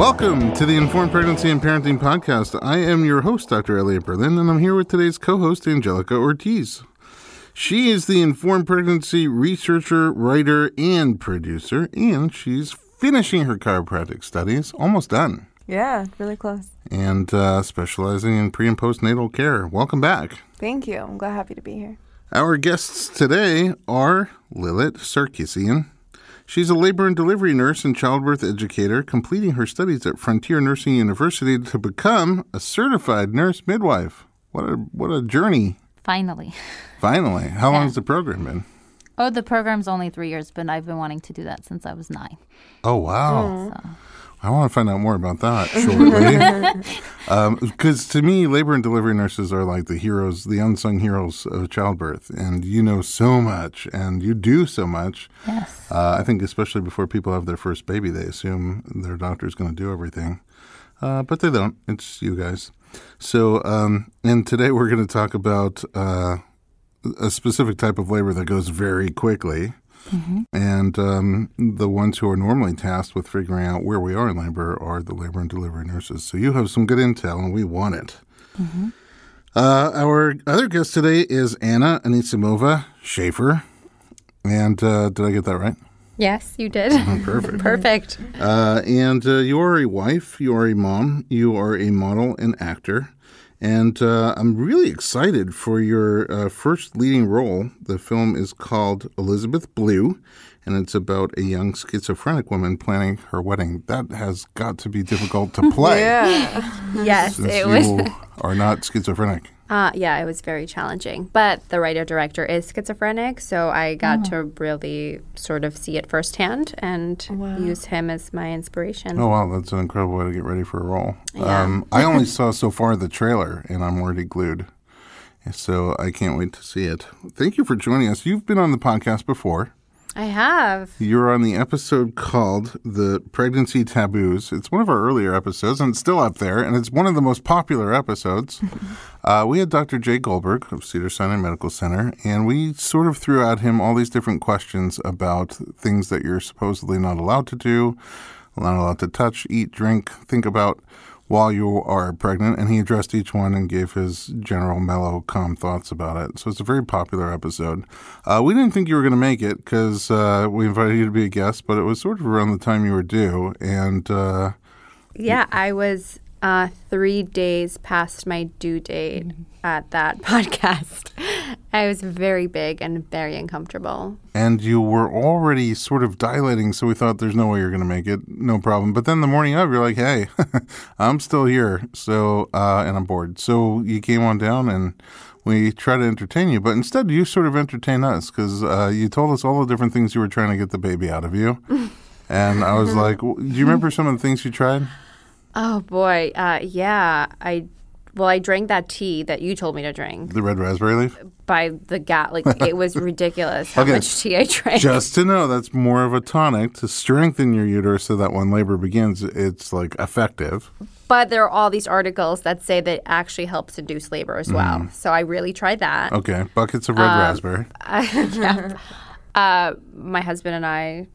Welcome to the Informed Pregnancy and Parenting Podcast. I am your host, Dr. Elliot Berlin, and I'm here with today's co host, Angelica Ortiz. She is the Informed Pregnancy researcher, writer, and producer, and she's finishing her chiropractic studies, almost done, Yeah, really close. and uh, specializing in pre and postnatal care. Welcome back. Thank you. I'm glad happy to be here. Our guests today are Lilith Sarkisian. She's a labor and delivery nurse and childbirth educator, completing her studies at Frontier Nursing University to become a certified nurse midwife. What a what a journey! Finally. Finally, how long has the program been? Oh, the program's only three years, but I've been wanting to do that since I was nine. Oh wow! I want to find out more about that shortly. Because to me, labor and delivery nurses are like the heroes, the unsung heroes of childbirth, and you know so much, and you do so much. Yes. Uh, I think especially before people have their first baby, they assume their doctor's going to do everything, uh, but they don't. It's you guys. So, um, and today we're going to talk about uh, a specific type of labor that goes very quickly. And um, the ones who are normally tasked with figuring out where we are in labor are the labor and delivery nurses. So you have some good intel, and we want it. Uh, our other guest today is Anna Anisimova Schaefer. And uh, did I get that right? Yes, you did. Perfect. Perfect. Uh, and uh, you are a wife, you are a mom, you are a model and actor. And uh, I'm really excited for your uh, first leading role. The film is called Elizabeth Blue, and it's about a young schizophrenic woman planning her wedding. That has got to be difficult to play. Yeah. Yes, Since it was. you are not schizophrenic. Uh, yeah, it was very challenging. But the writer director is schizophrenic, so I got to really sort of see it firsthand and use him as my inspiration. Oh wow, that's an incredible way to get ready for a role. Yeah. Um, I only saw so far the trailer, and I'm already glued. So I can't wait to see it. Thank you for joining us. You've been on the podcast before. I have. You're on the episode called The Pregnancy Taboos. It's one of our earlier episodes, and it's still up there, and it's one of the most popular episodes. uh, we had Dr. Jay Goldberg of Cedar Sinai Medical Center, and we sort of threw at him all these different questions about things that you're supposedly not allowed to do, not allowed to touch, eat, drink, think about while you are pregnant, and he addressed each one and gave his general mellow, calm thoughts about it. So it's a very popular episode. Uh, we didn't think you were going to make it because uh, we invited you to be a guest, but it was sort of around the time you were due, and uh, Yeah, I was uh, three days past my due date at that podcast. I was very big and very uncomfortable. and you were already sort of dilating, so we thought there's no way you're going to make it, no problem. But then the morning of, you're like, hey, I'm still here, so uh, and I'm bored. So you came on down and. We try to entertain you, but instead you sort of entertain us because uh, you told us all the different things you were trying to get the baby out of you. And I was like, w- "Do you remember some of the things you tried?" Oh boy, uh, yeah. I well, I drank that tea that you told me to drink The red raspberry leaf. by the gat. Like it was ridiculous how Okay. much tea I drank. Just to know, that's more of a tonic to strengthen your uterus so that when labor begins, it's like effective. But there are all these articles that say that it actually helps induce labor as well. So I really tried that. Okay, buckets of red raspberry. yeah. Uh, my husband and I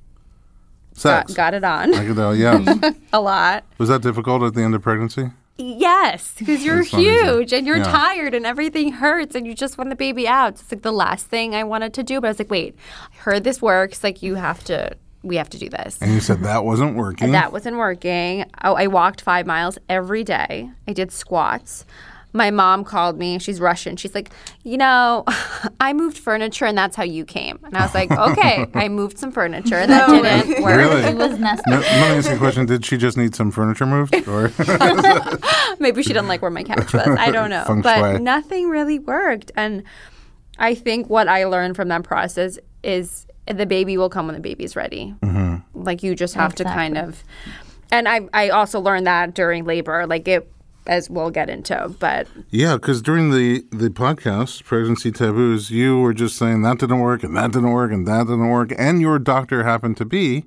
Sex. got, got it on I could tell. Yeah. a lot. Was that difficult at the end of pregnancy? Yes, because you're huge and you're Yeah. tired and everything hurts and you just want the baby out. So it's like the last thing I wanted to do, but I was like, wait, I heard this works. Like you have to, we have to do this. And you said that wasn't working. That wasn't working. Oh, I walked five miles every day. I did squats. My mom called me. She's Russian. She's like, you know, I moved furniture and that's how you came. And I was like, okay, I moved some furniture. That didn't work. really? It was nested. No, let me ask you a question. Did she just need some furniture moved? Or Maybe she didn't like where my couch was. I don't know. Feng but shui. nothing really worked. And I think what I learned from that process is the baby will come when the baby's ready. Mm-hmm. Like you just have to kind of. And I I also learned that during labor, like it, as we'll get into. But yeah, because during the the podcast, pregnancy taboos, you were just saying that didn't work and that didn't work and that didn't work, and your doctor happened to be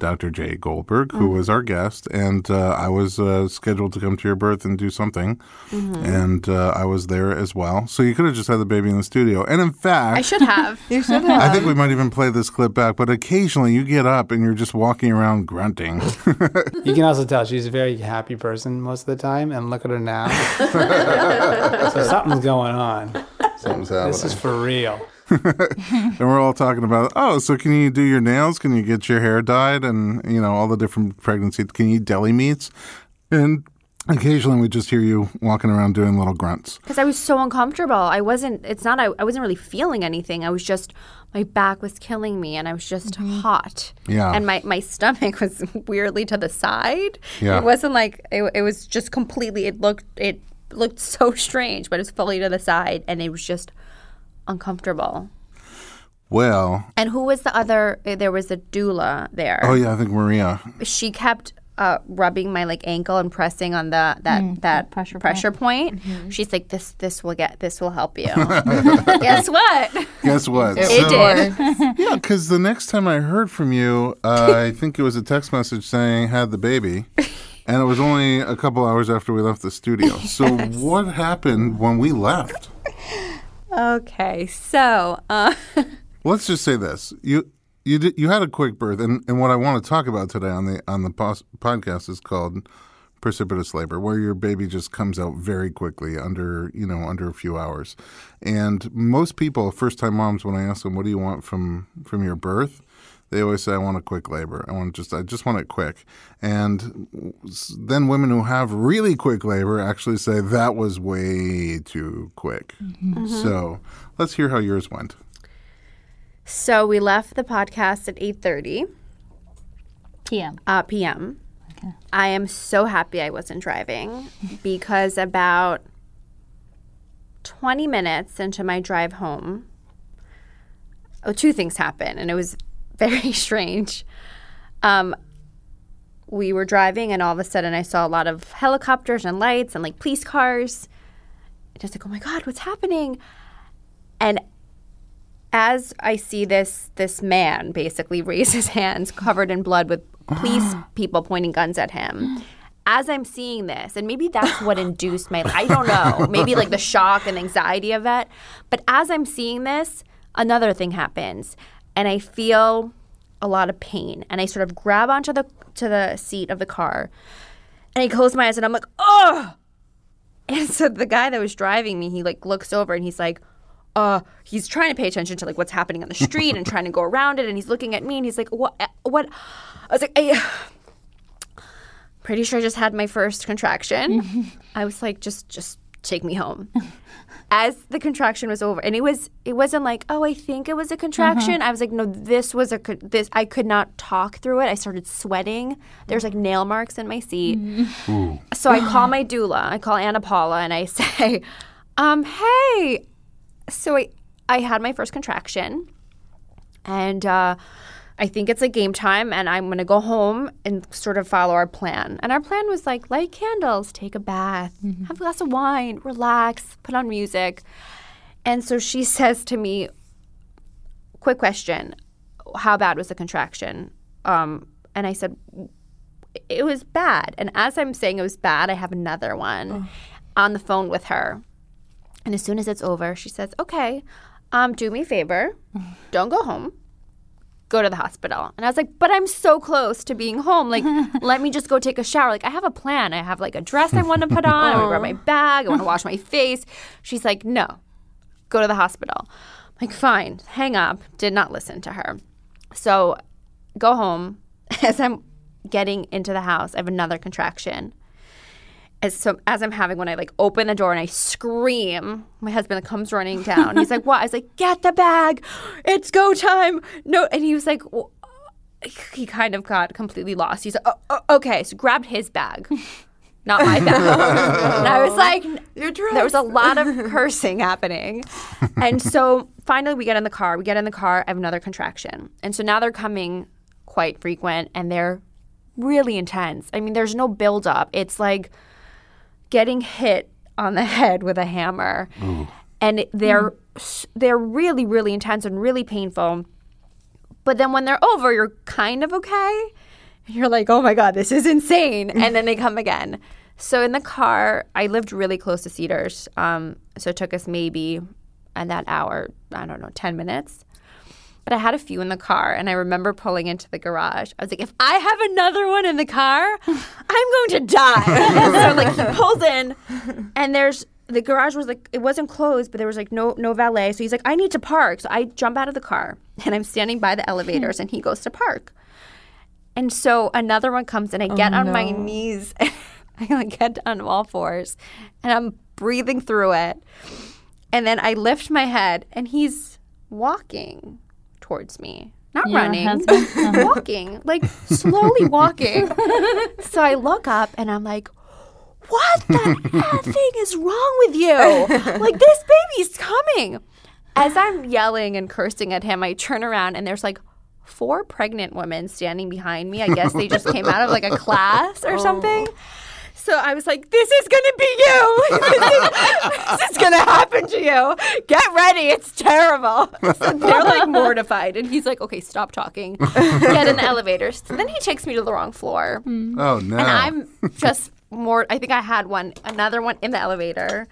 Dr. Jay Goldberg, who was our guest, and uh, I was uh, scheduled to come to your birth and do something, and uh, I was there as well. So you could have just had the baby in the studio. And in fact, I should have. You should have. I think we might even play this clip back, but occasionally you get up and you're just walking around grunting. You can also tell she's a very happy person most of the time, and look at her now. so something's going on. Something's happening. This is for real. And we're all talking about, oh, so can you do your nails? Can you get your hair dyed? And, you know, all the different pregnancy. Can you eat deli meats? And occasionally we just hear you walking around doing little grunts. because I was so uncomfortable. I wasn't. It's not. I, I wasn't really feeling anything. I was just. My back was killing me, and I was just mm-hmm. hot. Yeah. And my my stomach was weirdly to the side. Yeah. It wasn't like it. It was just completely. It looked. It looked so strange, but it was fully to the side, and it was just uncomfortable. Well, And who was the other? uh, There was a doula there. oh, yeah, I think Maria. she kept uh, rubbing my like ankle and pressing on the that that pressure pressure point. She's like, "This this will get this will help you." Guess what? Guess what? It So- did. Yeah, because the next time I heard from you, uh, I think it was a text message saying had the baby, and it was only a couple hours after we left the studio. So what happened when we left? Okay, so uh, Let's just say this: you you did, you had a quick birth, and, and what I want to talk about today on the on the pos- podcast is called precipitous labor, where your baby just comes out very quickly under you know under a few hours. And most people, first time moms, when I ask them, "What do you want from from your birth?" They always say, "I want a quick labor. I want just I just want it quick." And then women who have really quick labor actually say that was way too quick. So let's hear how yours went. so we left the podcast at eight thirty PM. uh, p.m. Okay. I am so happy I wasn't driving because about twenty minutes into my drive home, oh, two things happened, and it was very strange. Um, we were driving, and all of a sudden, I saw a lot of helicopters and lights and like police cars. And I was like, "Oh my god, what's happening?" And as I see this this man basically raise his hands covered in blood with police people pointing guns at him. As I'm seeing this, and maybe that's what induced my I don't know, maybe like the shock and anxiety of it. But as I'm seeing this, another thing happens, and I feel a lot of pain, and I sort of grab onto the to the seat of the car, and I close my eyes, and I'm like, oh. And so the guy that was driving me, he like looks over and he's like, uh, he's trying to pay attention to like what's happening on the street and trying to go around it. And he's looking at me and he's like, what, uh, what? I was like, I, pretty sure I just had my first contraction. I was like, just, just take me home. As the contraction was over, and it was, it wasn't like, oh, I think it was a contraction. I was like, no, this was a, co- this. I could not talk through it. I started sweating. There's like nail marks in my seat. So I call my doula. I call Anna Paula, and I say, um, hey. So I, I had my first contraction, and uh, I think it's a game time, and I'm gonna go home and sort of follow our plan. And our plan was like light candles, take a bath, have a glass of wine, relax, put on music. And so she says to me, "Quick question: How bad was the contraction?" Um, and I said, it was bad. And as I'm saying it was bad, I have another one on the phone with her. And as soon as it's over, she says, "Okay, um, do me a favor, don't go home, go to the hospital." And I was like, "But I'm so close to being home. Like, let me just go take a shower. Like, I have a plan. I have like a dress I want to put on. I want to grab my bag. I want to wash my face." She's like, "No, go to the hospital." I'm like, fine, hang up. Did not listen to her. So, go home. As I'm getting into the house, I have another contraction as so as I'm having when I like open the door and I scream, my husband comes running down. He's like, "What?" I was like, "Get the bag, it's go time." No, and he was like, well, he kind of got completely lost. He's like, oh, oh, "Okay," so grabbed his bag, not my bag, and I was like, there was a lot of cursing happening. And so finally we get in the car. We get in the car, I have another contraction. And so now they're coming quite frequent and they're really intense. I mean, there's no buildup. It's like getting hit on the head with a hammer. And it- they're s they're really really intense and really painful. But then when they're over, you're kind of okay. And you're like, oh my God, this is insane. and then they come again. So in the car, I lived really close to Cedars. Um, so it took us maybe in that hour, I don't know, 10 minutes. But I had a few in the car, and I remember pulling into the garage. I was like, if I have another one in the car, I'm going to die. so like he pulls in, and there's the garage was like it wasn't closed, but there was like no no valet. So he's like, I need to park. So I jump out of the car, and I'm standing by the elevators, hmm. and he goes to park. And so another one comes, and I get oh, on my knees. I like get on all fours, and I'm breathing through it. And then I lift my head, and he's walking towards me. Not Your running, walking, like slowly walking. so I look up and I'm like, what the thing is wrong with you? Like, this baby's coming. As I'm yelling and cursing at him, I turn around and there's like four pregnant women standing behind me. I guess they just came out of like a class or something. So I was like, this is going to be you. this is going to happen to you. Get ready. It's terrible. So they're like mortified. And he's like, okay, stop talking. Get in the elevator. So then he takes me to the wrong floor. Oh no! And I'm just more, I think I had one, another one in the elevator.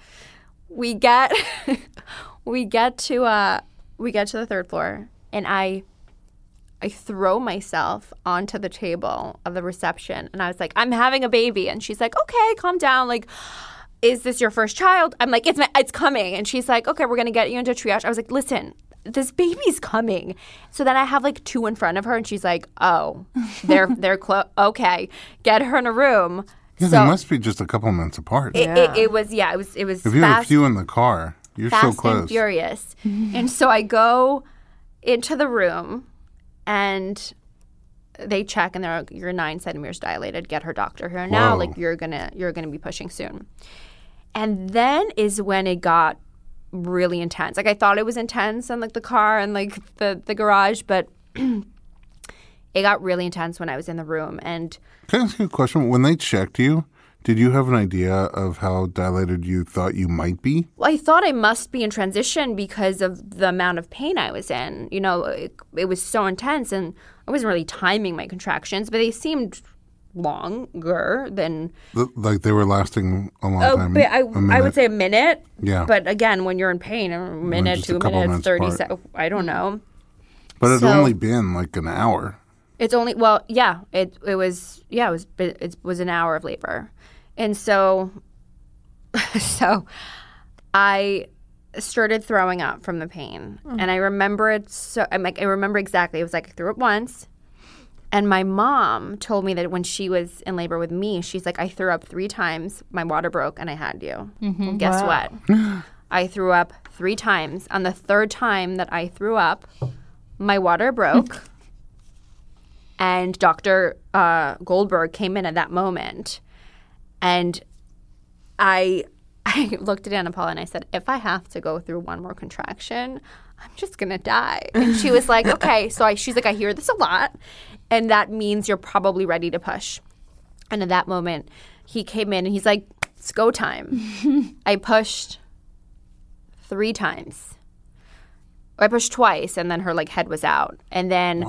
We get, we get to, uh, we get to the third floor and I I throw myself onto the table of the reception and I was like, I'm having a baby. And she's like, okay, calm down. Like, is this your first child? I'm like, it's, my, it's coming. And she's like, okay, we're going to get you into triage. I was like, listen, this baby's coming. So then I have like two in front of her and she's like, oh, they're, they're close. Okay, get her in a room. yeah, so they must be just a couple minutes apart. it, it, it was, yeah, it was, it was if you have a few in the car, you're fast so and close. furious. and so I go into the room and they check and they're like, you're nine centimeters dilated. Get her doctor here now. Whoa. Like you're gonna you're gonna be pushing soon. And then is when it got really intense. Like I thought it was intense and like the car and like the the garage, but it got really intense when I was in the room and Can I ask you a question? When they checked you, did you have an idea of how dilated you thought you might be? Well, I thought I must be in transition because of the amount of pain I was in. You know, it, it was so intense, and I wasn't really timing my contractions, but they seemed longer than. Like they were lasting a long Oh, time. but I, I would say a minute. Yeah. But again, when you're in pain, a minute, just a two minutes, minutes 30 seconds, I don't know. But it so- only been like an hour. It's only well, yeah. It it was yeah. It was it was an hour of labor, and so so I started throwing up from the pain, mm. and I remember it so. I'm like I remember exactly. It was like I threw up once, and my mom told me that when she was in labor with me, she's like I threw up three times. My water broke, and I had you. Mm-hmm. Well, guess what? I threw up three times. On the third time that I threw up, my water broke and Dr. Uh, Goldberg came in at that moment, and I I looked at Anna Paula and I said, if I have to go through one more contraction, I'm just gonna die. And she was like, okay. So I, she's like, I hear this a lot, and that means you're probably ready to push. And at that moment, he came in and he's like, it's go time. I pushed three times. I pushed twice, and then her like head was out, and then.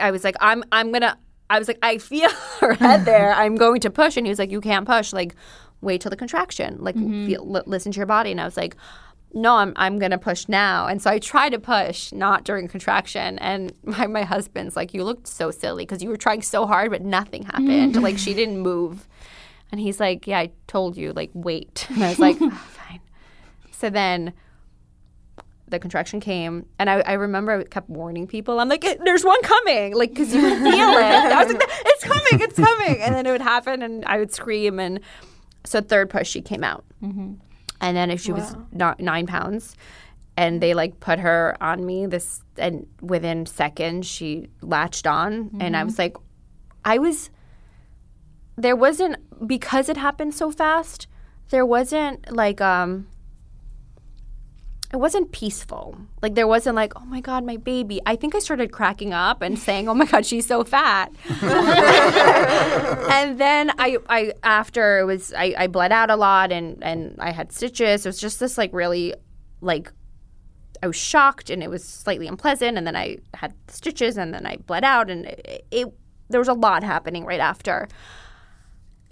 I was like, I'm I'm gonna I was like, I feel her head there. I'm going to push. And he was like, You can't push. Like, wait till the contraction. Like, mm-hmm. feel, li- listen to your body. And I was like, No, I'm I'm gonna push now. And so I tried to push, not during contraction. And my my husband's like, You looked so silly because you were trying so hard, but nothing happened. Mm. like she didn't move. And he's like, Yeah, I told you. Like, wait. And I was like, oh, Fine. So then the contraction came, and I, I remember I kept warning people. I'm like, "There's one coming," like because you would feel it. I was like, "It's coming, it's coming," and then it would happen, and I would scream. And so third push, she came out, and then if she was not nine pounds, and they like put her on me. This and within seconds, she latched on, and I was like, I was. There wasn't because it happened so fast. There wasn't like um it wasn't peaceful. Like there wasn't like, oh my god, my baby. I think I started cracking up and saying, oh my god, she's so fat. and then I, I after it was, I, I bled out a lot and and I had stitches. It was just this like really, like, I was shocked and it was slightly unpleasant. And then I had stitches and then I bled out and it, it there was a lot happening right after.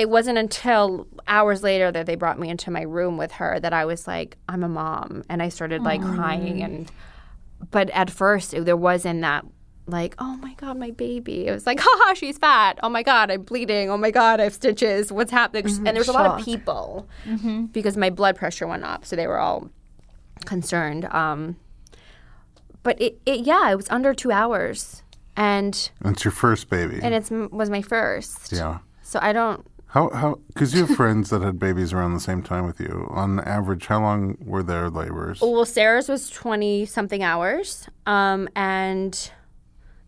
It wasn't until hours later that they brought me into my room with her that I was like, I'm a mom, and I started like crying and. But at first, it, there wasn't that like, oh my god, my baby. It was like, haha, she's fat. Oh my god, I'm bleeding. Oh my god, I have stitches. What's happening? And there's a lot of Shock. people because my blood pressure went up, so they were all concerned. Um, but it, it, yeah, it was under two hours, and It's your first baby. and it was my first. yeah. So I don't. How how because you have friends that had babies around the same time with you. On average, how long were their labors? Well, Sarah's was twenty something hours, um, and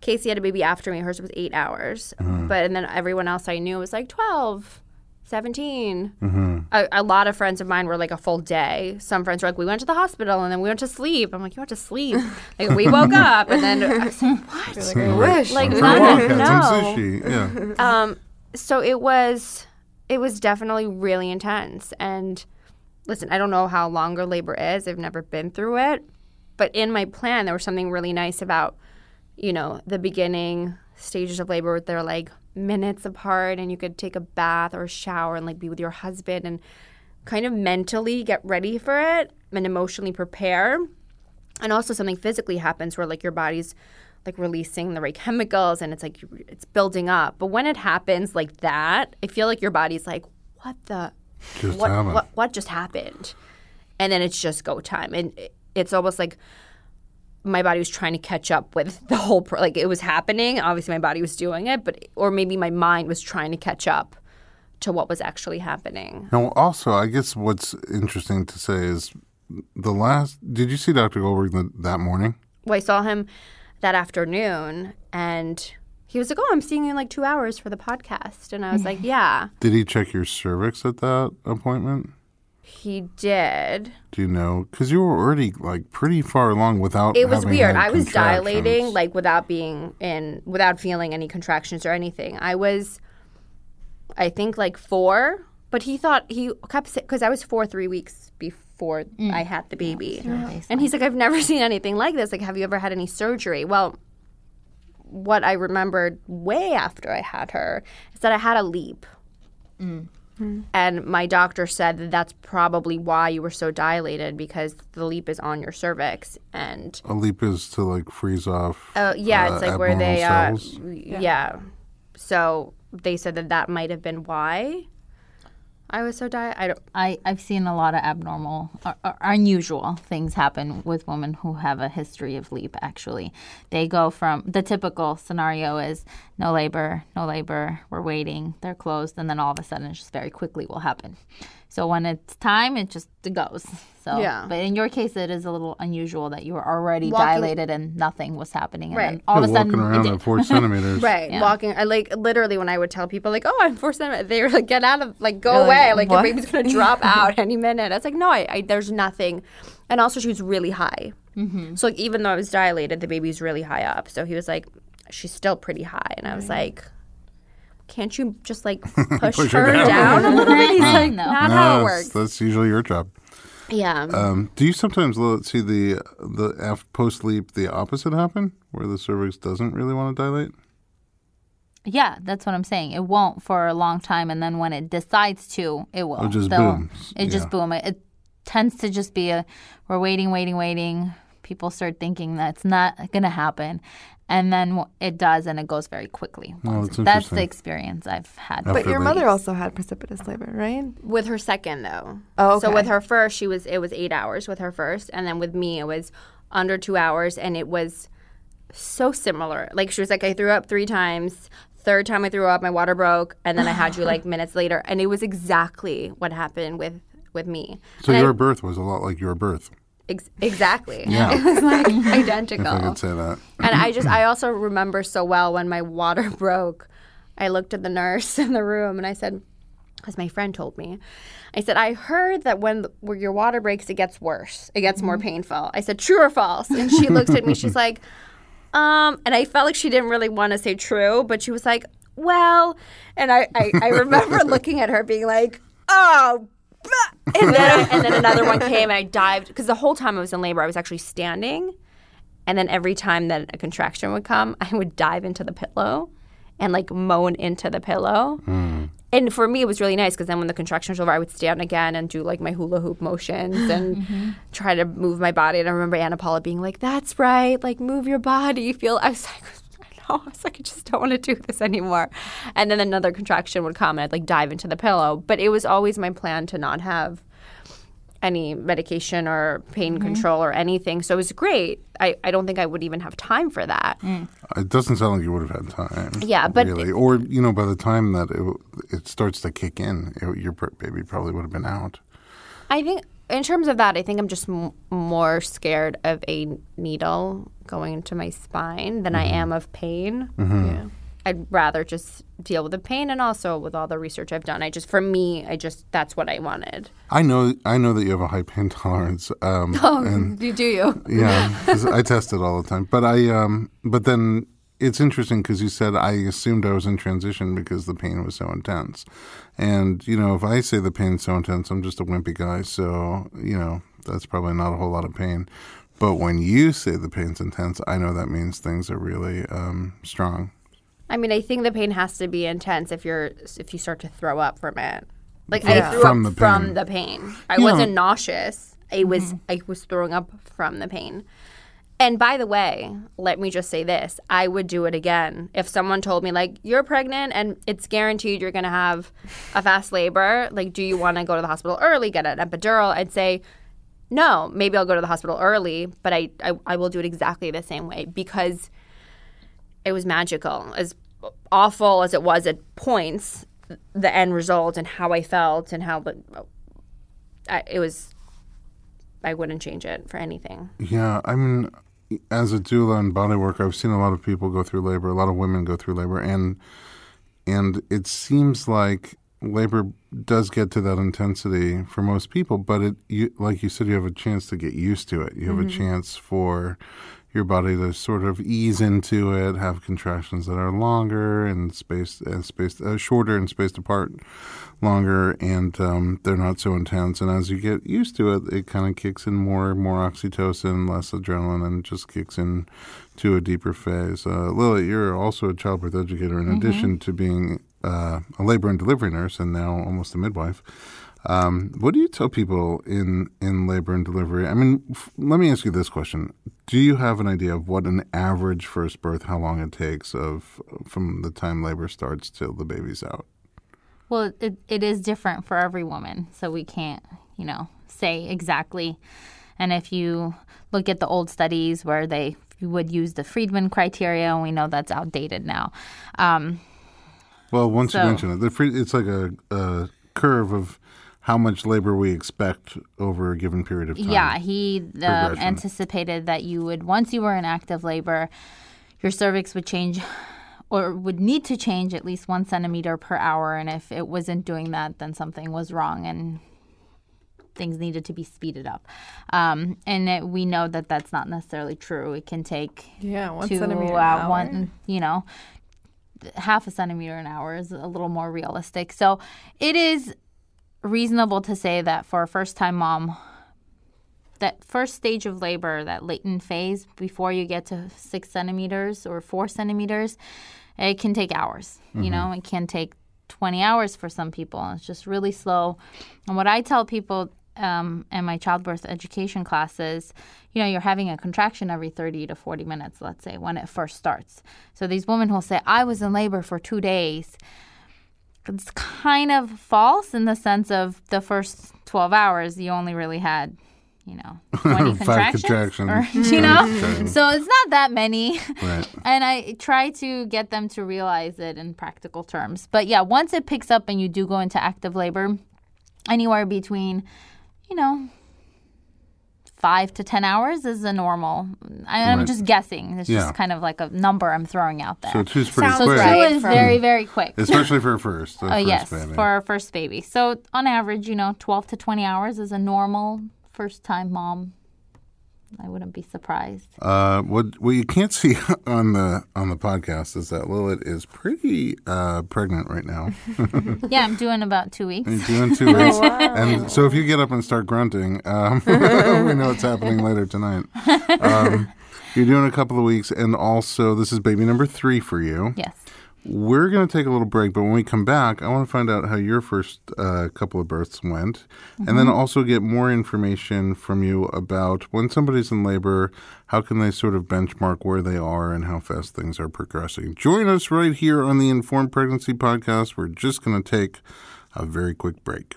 Casey had a baby after me. Hers was eight hours, but and then everyone else I knew was like 12, 17. A, a lot of friends of mine were like a full day. Some friends were like, we went to the hospital and then we went to sleep. I'm like, you went to sleep? like we woke up and then I was like, what? Like, I wish. Like For a none walk, of had no. some sushi. Yeah. Um, so it was it was definitely really intense. And listen, I don't know how longer labor is. I've never been through it. But in my plan, there was something really nice about, you know, the beginning stages of labor. where They're like minutes apart, and you could take a bath or a shower and like be with your husband and kind of mentally get ready for it and emotionally prepare. And also something physically happens where like your body's like releasing the right chemicals and it's like it's building up. But when it happens like that, I feel like your body's like, what the Just what, what what just happened? And then it's just go time. And it's almost like my body was trying to catch up with the whole pro- like it was happening. Obviously my body was doing it, but or maybe my mind was trying to catch up to what was actually happening. Now, also, I guess what's interesting to say is the last. Did you see Dr. Goldberg th- that morning? Well, I saw him that afternoon and he was like, "Oh, I'm seeing you in like 2 hours for the podcast." And I was like, "Yeah." Did he check your cervix at that appointment? He did. Do you know? Because you were already like pretty far along without. It was weird. I was dilating like without being in without feeling any contractions or anything. I was I think like 4, but he thought he kept cuz I was 4 3 weeks before I had the baby. And he's like I've never seen anything like this. Like have you ever had any surgery? Well, what I remembered way after I had her is that I had a LEEP. And my doctor said that that's probably why you were so dilated because the LEEP is on your cervix and A LEEP is to like freeze off. uh, yeah, uh, it's like where they uh, abnormal cells. yeah. So they said that that might have been why I was so di I don't I, I've seen a lot of abnormal or, or unusual things happen with women who have a history of LEEP, actually. They go from the typical scenario is no labor, no labor, we're waiting, they're closed, and then all of a sudden it just very quickly will happen. So when it's time, it just goes. So, Yeah. But in your case, it is a little unusual that you were already Walking- dilated and nothing was happening. And Right. then all of a Yeah, sudden, walking around did. at four centimeters. right walking I like literally when I would tell people like oh I'm four centimeters they were like get out of like go You're away like, like your baby's gonna drop out any minute I was like no I, I there's nothing and also she was really high Mm-hmm. so like even though I was dilated the baby's really high up so he was like she's still pretty high and I was like can't you just like push, Push her her down. down. a little bit he's like No. not No, how it that's, works that's usually your job. yeah Um, do you sometimes see the the af- post LEEP the opposite happen, where the cervix doesn't really want to dilate? Yeah, that's what I'm saying. It won't for a long time, and then when it decides to, it will. It just They'll- booms. It just Yeah. boom. It, it tends to just be a we're waiting, waiting, waiting. People start thinking that's not going to happen, and then it does, and it goes very quickly. Oh, that's it- that's the experience I've had. But your the- mother also had precipitous labor, right? with her second though. Oh, So with her first, she was it was eight hours with her first, and then with me it was under two hours, and it was so similar. Like she was like, I threw up three times. Third time I threw up, my water broke, and then I had you like minutes later, and it was exactly what happened with with me. So And I- your birth was a lot like your birth. Ex- exactly. Yeah. it was like I identical. could say that. And I just, I also remember so well when my water broke. I looked at the nurse in the room and I said, because my friend told me, I said, I heard that when, the, when your water breaks, it gets worse. It gets more painful. I said, true or false? And she looked at me. She's like, um, and I felt like she didn't really want to say true, but she was like, well, and I, I, I remember looking at her being like, oh, bah." and then, I, and then another one came and I dived, because the whole time I was in labor, I was actually standing. And then every time that a contraction would come, I would dive into the pillow and like moan into the pillow. Hmm. And for me, it was really nice because then when the contractions were over, I would stand again and do like my hula hoop motions and mm-hmm. try to move my body. And I remember Anna Paula being like, "That's right, like move your body, feel." I was like. I know. I was like, I just don't want to do this anymore. And then another contraction would come and I'd like dive into the pillow. But it was always my plan to not have any medication or pain mm-hmm. control or anything. So it was great. I, I don't think I would even have time for that. Mm. It doesn't sound like you would have had time. Yeah, but- really, or you know, by the time that it, it starts to kick in, it, your baby probably would have been out. I think, in terms of that, I think I'm just m- more scared of a needle going into my spine than I am of pain. Yeah. I'd rather just deal with the pain and also with all the research I've done. I just, for me, I just, that's what I wanted. I know, I know that you have a high pain tolerance. Um, Oh, and do, do you? Yeah, I test it all the time. But I, um, but then it's interesting because you said I assumed I was in transition because the pain was so intense, and you know, if I say the pain's so intense, I'm just a wimpy guy. So you know, that's probably not a whole lot of pain. But when you say the pain's intense, I know that means things are really um, strong. I mean, I think the pain has to be intense if you're if you start to throw up from it. Like. I threw From up the from the pain. I wasn't nauseous. I was I was throwing up from the pain. And by the way, let me just say this: I would do it again if someone told me like you're pregnant and it's guaranteed you're going to have a fast labor. Like, do you want to go to the hospital early, get an epidural? I'd say no. Maybe I'll go to the hospital early, but I I, I will do it exactly the same way because it was magical. As awful as it was at points, the end result and how I felt and how the I, it was. I wouldn't change it for anything. Yeah, I mean, as a doula and body work, I've seen a lot of people go through labor. A lot of women go through labor, and and it seems like labor does get to that intensity for most people. But it, you, like you said, you have a chance to get used to it. You have a mm-hmm. chance for your body to sort of ease into it, have contractions that are longer and spaced, and spaced uh, shorter and spaced apart longer, and um, they're not so intense. And as you get used to it, it kind of kicks in more, more oxytocin, less adrenaline, and just kicks in to a deeper phase. Uh, Lily, you're also a childbirth educator in addition to being uh, a labor and delivery nurse, and now almost a midwife. Um, what do you tell people in, in labor and delivery? I mean, f- let me ask you this question: Do you have an idea of what an average first birth, how long it takes of from the time labor starts till the baby's out? Well, it, it is different for every woman, so we can't, you know, say exactly. And if you look at the old studies where they would use the Friedman criteria, and we know that's outdated now. Um, Well, once So- you mention it, the free, it's like a, a curve of how much labor we expect over a given period of time. Yeah, he uh, anticipated that you would, once you were in active labor, your cervix would change or would need to change at least one centimeter per hour. And if it wasn't doing that, then something was wrong and things needed to be speeded up. Um, and it, we know that that's not necessarily true. It can take Yeah, one to centimeter an uh, hour. one, you know, half a centimeter an hour is a little more realistic. So it is reasonable to say that for a first time mom, that first stage of labor, that latent phase before you get to six centimeters or four centimeters, it can take hours. You know, it can take 20 hours for some people. It's just really slow. And what I tell people um, in my childbirth education classes, you know, you're having a contraction every 30 to 40 minutes, let's say, when it first starts. So these women will say, I was in labor for two days. It's kind of false in the sense of the first 12 hours, you only really had, you know, 20 Five contractions. contractions. Or, you know? So it's not that many. Right. And I try to get them to realize it in practical terms. But yeah, once it picks up and you do go into active labor, anywhere between, you know, five to 10 hours is a normal. I, I'm Right. just guessing. It's Yeah. just kind of like a number I'm throwing out there. So two's pretty Sounds quick, Two right. is very, very quick. especially for a first. Oh, first yes, baby. for our first baby. So on average, you know, 12 to 20 hours is a normal first time mom. I wouldn't be surprised. Uh, what what you can't see on the on the podcast is that Lilith is pretty uh, pregnant right now. Yeah, I'm doing about two weeks. You're doing two weeks, and so if you get up and start grunting, um, we know it's happening later tonight. Um, you're doing a couple of weeks, and also this is baby number three for you. Yes. We're going to take a little break, but when we come back, I want to find out how your first uh, couple of births went, and then also get more information from you about when somebody's in labor, how can they sort of benchmark where they are and how fast things are progressing. Join us right here on the Informed Pregnancy Podcast. We're just going to take a very quick break.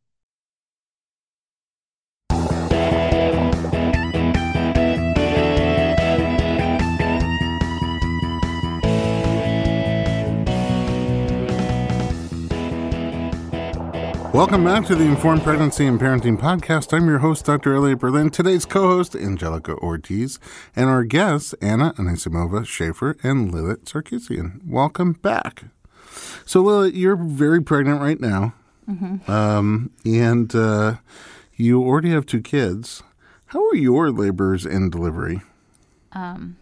Welcome back to the Informed Pregnancy and Parenting Podcast. I'm your host, Dr. Elliot Berlin. Today's co-host, Angelica Ortiz, and our guests, Anna Anisimova Schaefer and Lilith Sarkisian. Welcome back. So, Lilith, you're very pregnant right now, mm-hmm. um, and uh, you already have two kids. How are your labors and delivery? Um,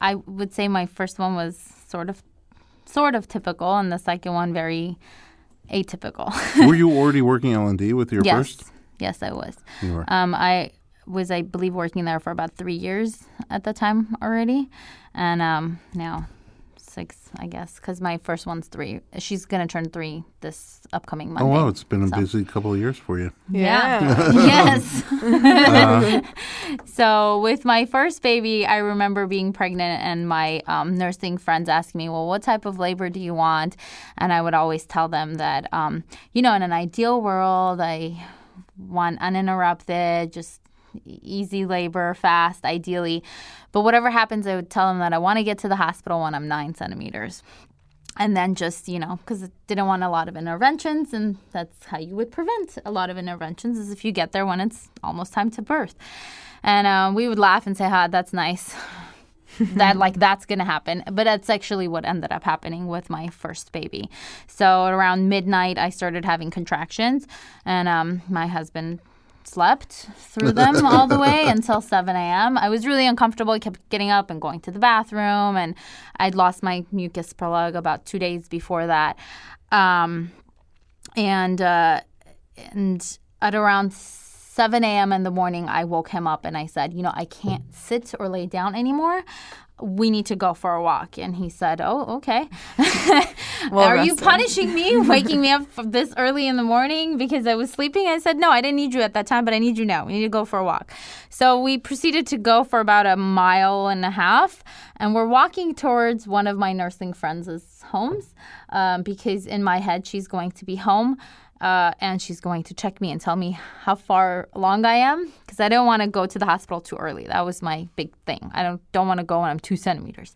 I would say my first one was sort of, sort of typical, and the second one very atypical. were you already working L and D with your yes. first? Yes, I was. You were. Um, I was, I believe, working there for about three years at the time already, and um, now six, I guess, because my first one's three. She's gonna turn three this upcoming Monday. Oh wow, it's been a so. busy couple of years for you. Yeah. yes. uh. So with my first baby, I remember being pregnant and my um, nursing friends asking me, "Well, what type of labor do you want?" And I would always tell them that, um, you know, in an ideal world, I want uninterrupted, just easy labor, fast, ideally. But whatever happens, I would tell them that I want to get to the hospital when I'm nine centimeters. And then just, you know, because I didn't want a lot of interventions. And that's how you would prevent a lot of interventions is if you get there when it's almost time to birth. And uh, we would laugh and say, ha, that's nice. that like that's gonna happen but that's actually what ended up happening with my first baby so around midnight i started having contractions and um, my husband slept through them all the way until 7 a.m. I was really uncomfortable. I kept getting up and going to the bathroom, and I'd lost my mucus plug about two days before that. Um, and uh, and at around 7 a.m. in the morning, I woke him up and I said, You know, I can't sit or lay down anymore we need to go for a walk. And he said, Oh, okay. well Are you punishing me, waking me up this early in the morning because I was sleeping? I said, No, I didn't need you at that time, but I need you now. We need to go for a walk. So we proceeded to go for about a mile and a half. And we're walking towards one of my nursing friends' homes um, because in my head, she's going to be home uh, and she's going to check me and tell me how far along I am because I don't want to go to the hospital too early. That was my big thing. I don't don't want to go when I'm two centimeters.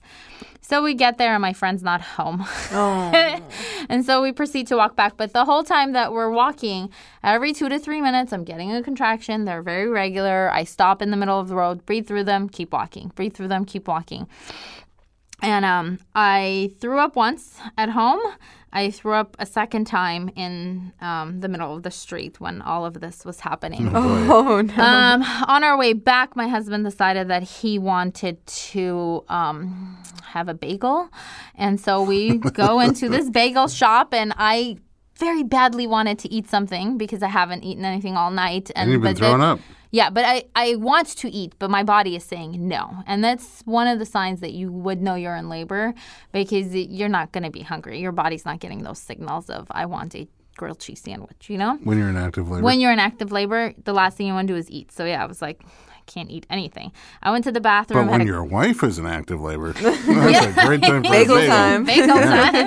So we get there and my friend's not home, oh. and so we proceed to walk back. But the whole time that we're walking, every two to three minutes, I'm getting a contraction. They're very regular. I stop in the middle of the road, breathe through them, keep walking. Breathe through them, keep walking. And um, I threw up once at home. I threw up a second time in um, the middle of the street when all of this was happening. Oh, oh no. Um, on our way back, my husband decided that he wanted to um, have a bagel. And so we go into this bagel shop, and I very badly wanted to eat something because I haven't eaten anything all night. And, and you've been throwing up. Yeah, but I, I want to eat, but my body is saying no. And that's one of the signs that you would know you're in labor because you're not going to be hungry. Your body's not getting those signals of, I want a grilled cheese sandwich, you know? When you're in active labor. When you're in active labor, the last thing you want to do is eat. So yeah, I was like, I can't eat anything. I went to the bathroom. But when a... your wife is in active labor, that's a great time for bagel time. Bagel time.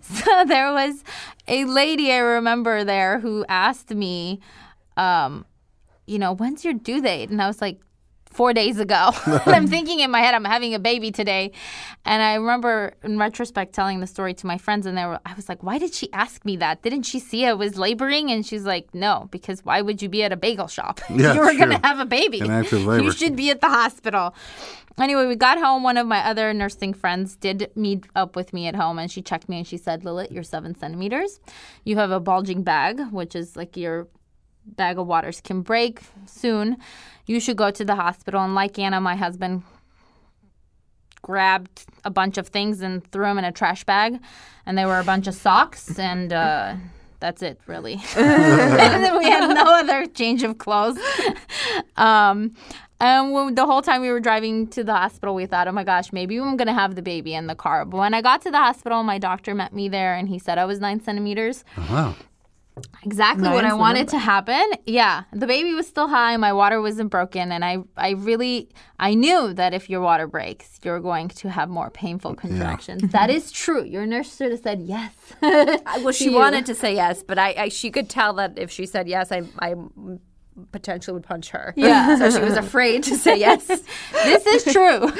so there was a lady I remember there who asked me, um, you know, when's your due date? And I was like, four days ago. I'm thinking in my head, I'm having a baby today. And I remember in retrospect telling the story to my friends, and they were, I was like, why did she ask me that? Didn't she see I was laboring? And she's like, no, because why would you be at a bagel shop? Yeah, you were going to have a baby. In active labor. You should be at the hospital. Anyway, we got home. One of my other nursing friends did meet up with me at home, and she checked me and she said, Lilith, you're seven centimeters. You have a bulging bag, which is like your bag of waters can break soon. You should go to the hospital. And like Anna, my husband grabbed a bunch of things and threw them in a trash bag, and they were a bunch of socks and. Uh, that's it, really. we had no other change of clothes. Um, and when, the whole time we were driving to the hospital, we thought, oh my gosh, maybe I'm going to have the baby in the car. But when I got to the hospital, my doctor met me there and he said I was nine centimeters. Wow. Exactly what I wanted to happen. Yeah, the baby was still high, my water wasn't broken, and I, I really, I knew that if your water breaks, you're going to have more painful contractions. That is true. Your nurse should have said yes. Well, she wanted to say yes, but I, I she could tell that if she said yes, I I potentially would punch her. Yeah. So she was afraid to say yes. this is true.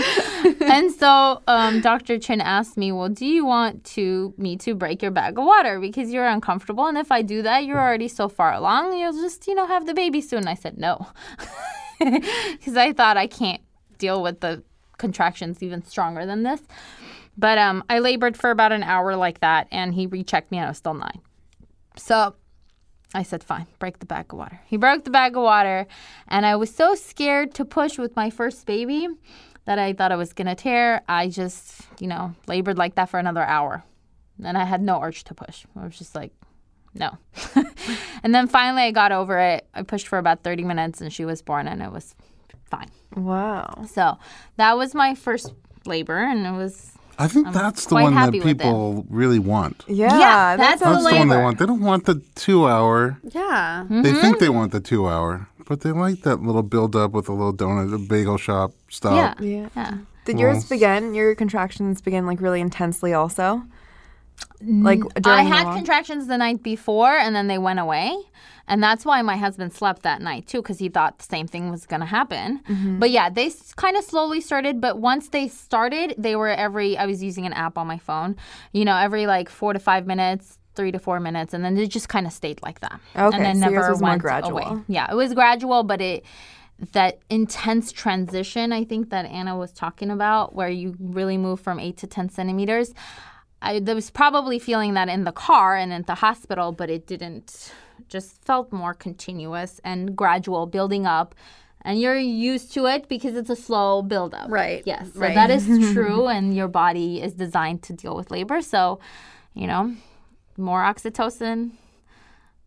and so um, Dr. Chin asked me, well, do you want to me to break your bag of water because you're uncomfortable? And if I do that, you're already so far along, you'll just, you know, have the baby soon. I said no. Because I thought I can't deal with the contractions even stronger than this. But um, I labored for about an hour like that, and he rechecked me, and I was still nine. So I said, fine, break the bag of water. He broke the bag of water, and I was so scared to push with my first baby that I thought I was going to tear. I just, you know, labored like that for another hour. And I had no urge to push. I was just like, no. and then finally I got over it. I pushed for about 30 minutes, and she was born, and it was fine. Wow. So that was my first labor, and it was I think that's the one that happy with it. people really want. Yeah, Yeah, that's, that's That's the the one they want. They don't want the two hour. Yeah. They think mm-hmm. they want the two hour, but they like that little build up with a little donut, a bagel shop stop. yeah. yeah. Yeah. Did Well, yours begin? Your contractions begin like really intensely, also. Like I during the had walk? contractions the night before and then they went away. And that's why my husband slept that night too, because he thought the same thing was going to happen. Mm-hmm. But yeah, they kind of slowly started. But once they started, they were every, I was using an app on my phone, you know, every like four to five minutes, three to four minutes. And then it just kind of stayed like that. Okay, and then so yours never was more went gradual. away. Yeah, it was gradual, but it, that intense transition, I think that Anna was talking about, where you really move from eight to 10 centimeters. I was probably feeling that in the car and at the hospital, but it didn't. Just felt more continuous and gradual, building up, and you're used to it because it's a slow build up. Right, Yes. So right. that is true, and your body is designed to deal with labor. So, you know, more oxytocin,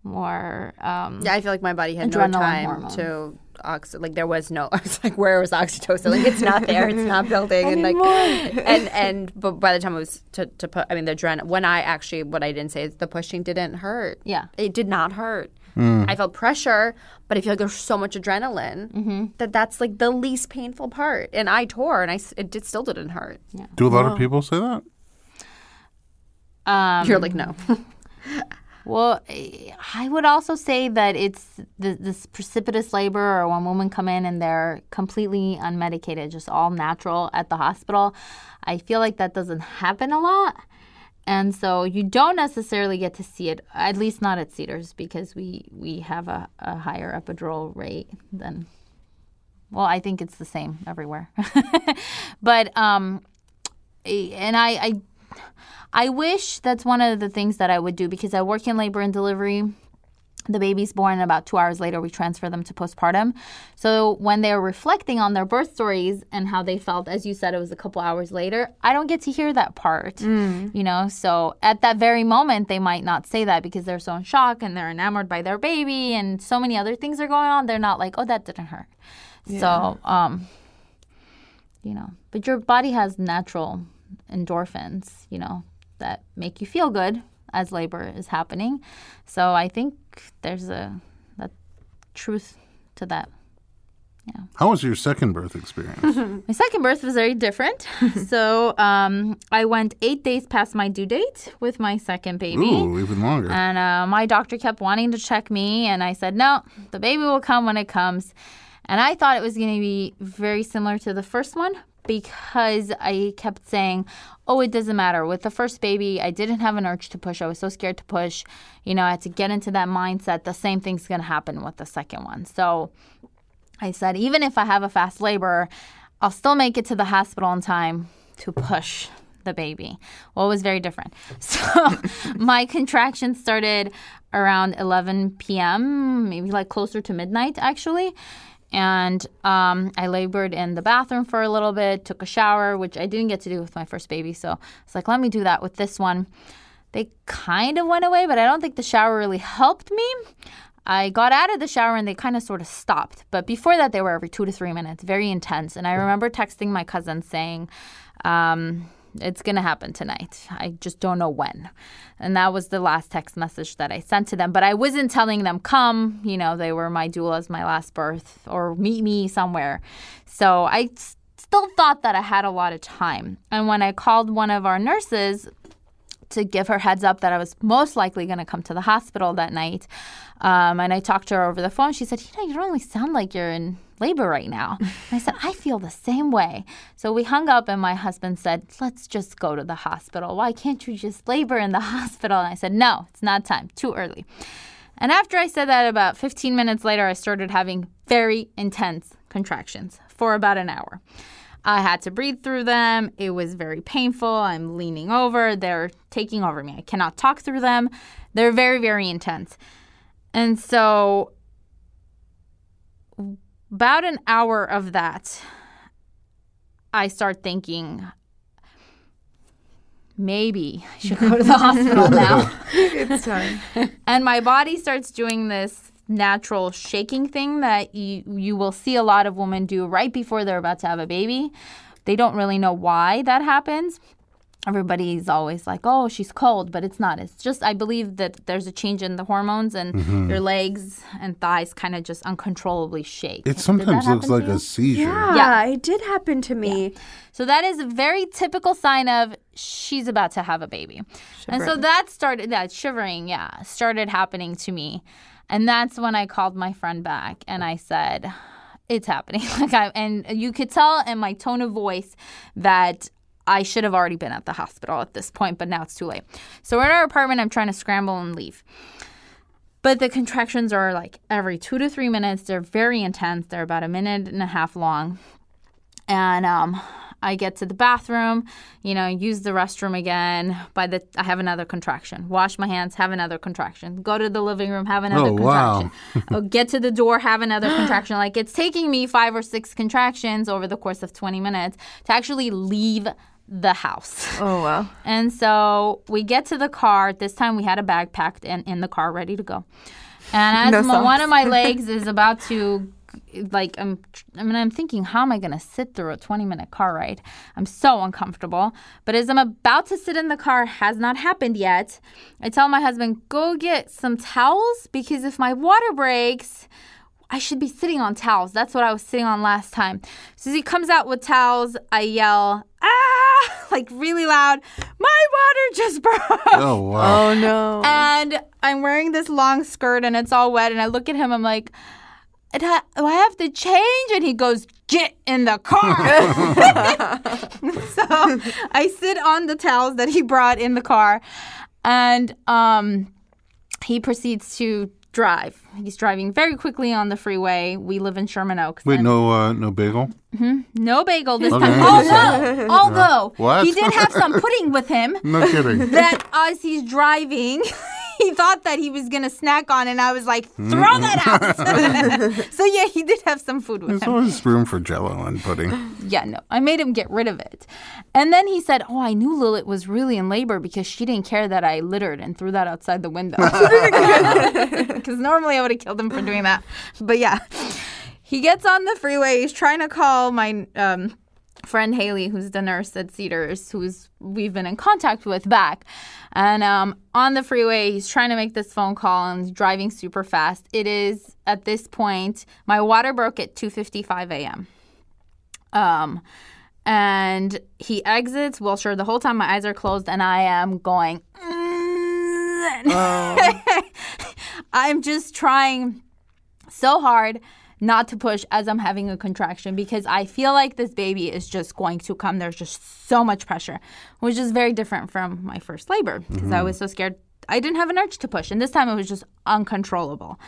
more. Um, Yeah, I feel like my body had no time hormone. to oxy. Like there was no. I was like, where was oxytocin? Like it's not there. It's not building. and like, and and but by the time it was to to put, I mean the adrenaline. When I actually, what I didn't say is the pushing didn't hurt. Yeah. it did not hurt. I felt pressure, but I feel like there's so much adrenaline that that's like the least painful part. And I tore, and I it did, still didn't hurt. Yeah. Do a lot of people say that? um, You're like no. Well, I would also say that it's th- this precipitous labor or when women come in and they're completely unmedicated, just all natural at the hospital. I feel like that doesn't happen a lot. And so you don't necessarily get to see it, at least not at Cedars, because we, we have a, a higher epidural rate than, well, I think it's the same everywhere. but, um, and I, I I wish that's one of the things that I would do because I work in labor and delivery. The baby's born, and about two hours later, we transfer them to postpartum. So when they're reflecting on their birth stories and how they felt, as you said, it was a couple hours later, I don't get to hear that part. You know, so at that very moment, they might not say that because they're so in shock and they're enamored by their baby and so many other things are going on. They're not like, oh, that didn't hurt. So, um, you know, but your body has natural endorphins, you know, that make you feel good as labor is happening. So I think there's a that truth to that How was your second birth experience? My second birth was very different. so um, I went eight days past my due date with my second baby. Ooh, even longer. And uh, my doctor kept wanting to check me, and I said, no, the baby will come when it comes. And I thought it was going to be very similar to the first one because I kept saying, oh, it doesn't matter. With the first baby, I didn't have an urge to push. I was so scared to push. You know, I had to get into that mindset. The same thing's going to happen with the second one. So I said, even if I have a fast labor, I'll still make it to the hospital in time to push the baby. Well, it was very different. So my contractions started around 11 p.m., maybe like closer to midnight, actually. And um, I labored in the bathroom for a little bit, took a shower, which I didn't get to do with my first baby. So it's like, let me do that with this one. They kind of went away, but I don't think the shower really helped me. I got out of the shower and they kind of sort of stopped. But before that, they were every two to three minutes, very intense. And I remember texting my cousin saying, um, it's going to happen tonight. I just don't know when. And that was the last text message that I sent to them. But I wasn't telling them, come, you know, they were my doulas, my last birth, or meet me somewhere. So I still thought that I had a lot of time. And when I called one of our nurses, to give her heads up that I was most likely going to come to the hospital that night. Um, and I talked to her over the phone. She said, You know, you don't really sound like you're in labor right now. And I said, I feel the same way. So we hung up, and my husband said, Let's just go to the hospital. Why can't you just labor in the hospital? And I said, No, it's not time, too early. And after I said that, about 15 minutes later, I started having very intense contractions for about an hour. I had to breathe through them. It was very painful. I'm leaning over. They're taking over me. I cannot talk through them. They're very, very intense. And so, about an hour of that, I start thinking, maybe I should go to the hospital now. it's time. and my body starts doing this natural shaking thing that you you will see a lot of women do right before they're about to have a baby. They don't really know why that happens. Everybody's always like, "Oh, she's cold," but it's not. It's just I believe that there's a change in the hormones and Mm-hmm. your legs and thighs kind of just uncontrollably shake. It sometimes looks like a seizure. Yeah, Yeah. it did happen to me. So that is a very typical sign of she's about to have a baby. And so that started that shivering, yeah, started happening to me. And that's when I called my friend back and I said, it's happening. Like I and you could tell in my tone of voice that I should have already been at the hospital at this point, but now it's too late. So we're in our apartment, I'm trying to scramble and leave. But the contractions are like every two to three minutes. They're very intense. They're about a minute and a half long and um, I get to the bathroom, you know, use the restroom again. By the I have another contraction. Wash my hands, have another contraction. Go to the living room, have another Oh, wow. contraction. oh, get to the door, have another contraction. Like it's taking me five or six contractions over the course of 20 minutes to actually leave the house. Oh wow. And so we get to the car. This time we had a bag packed in, in the car, ready to go. And as No my, one of my legs is about to, like, I'm, I mean, I'm thinking, how am I going to sit through a 20 minute car ride? I'm so uncomfortable. But as I'm about to sit in the car, has not happened yet. I tell my husband, go get some towels because if my water breaks, I should be sitting on towels. That's what I was sitting on last time. So as he comes out with towels, I yell, ah, like really loud, my water just broke. Oh wow. Oh no. And I'm wearing this long skirt and it's all wet. And I look at him, I'm like, do I I have to change? And he goes, get in the car. so I sit on the towels that he brought in the car. And um, he proceeds to drive. He's driving very quickly on the freeway. We live in Sherman Oaks. Wait, no, uh, no bagel. no bagel this Okay. time. Although, although What? he did have some pudding with him No kidding. that as he's driving, he thought that he was gonna snack on, and I was like, "Throw that out!" so yeah, he did have some food with There's him. always room for Jello and pudding. Yeah, no, I made him get rid of it, and then he said, "Oh, I knew Lilith was really in labor because she didn't care that I littered and threw that outside the window." Because normally I would have killed him for doing that, but yeah, he gets on the freeway. He's trying to call my um, friend Haley, who's the nurse at Cedars, who's we've been in contact with back. And um, on the freeway, he's trying to make this phone call and he's driving super fast. It is at this point, my water broke at 2:55 a.m. Um, and he exits Wilshire. The whole time my eyes are closed, and I am going. Oh, I'm just trying so hard not to push as I'm having a contraction because I feel like this baby is just going to come. There's just so much pressure, which is very different from my first labor because I mm-hmm. was so scared. I didn't have an urge to push, and this time it was just uncontrollable.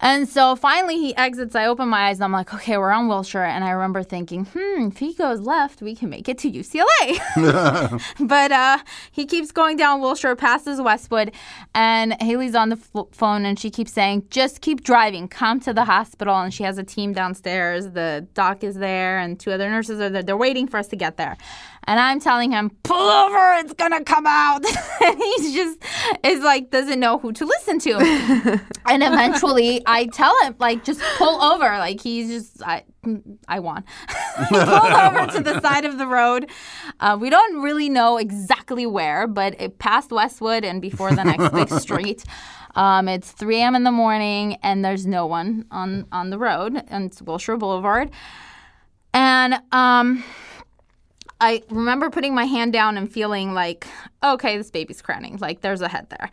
And so finally he exits. I open my eyes and I'm like, okay, we're on Wilshire. And I remember thinking, hmm, if he goes left, we can make it to UCLA. but uh, he keeps going down Wilshire, passes Westwood. And Haley's on the f- phone and she keeps saying, just keep driving, come to the hospital. And she has a team downstairs. The doc is there and two other nurses are there. They're waiting for us to get there. And I'm telling him, pull over, it's gonna come out. and he's just is like doesn't know who to listen to. and eventually I tell him, like, just pull over. Like he's just I I won. pull over to the side of the road. Uh, we don't really know exactly where, but it passed Westwood and before the next big street. Um, it's 3 a.m. in the morning and there's no one on on the road, and it's Wilshire Boulevard. And um I remember putting my hand down and feeling like, okay, this baby's crowning. Like there's a head there.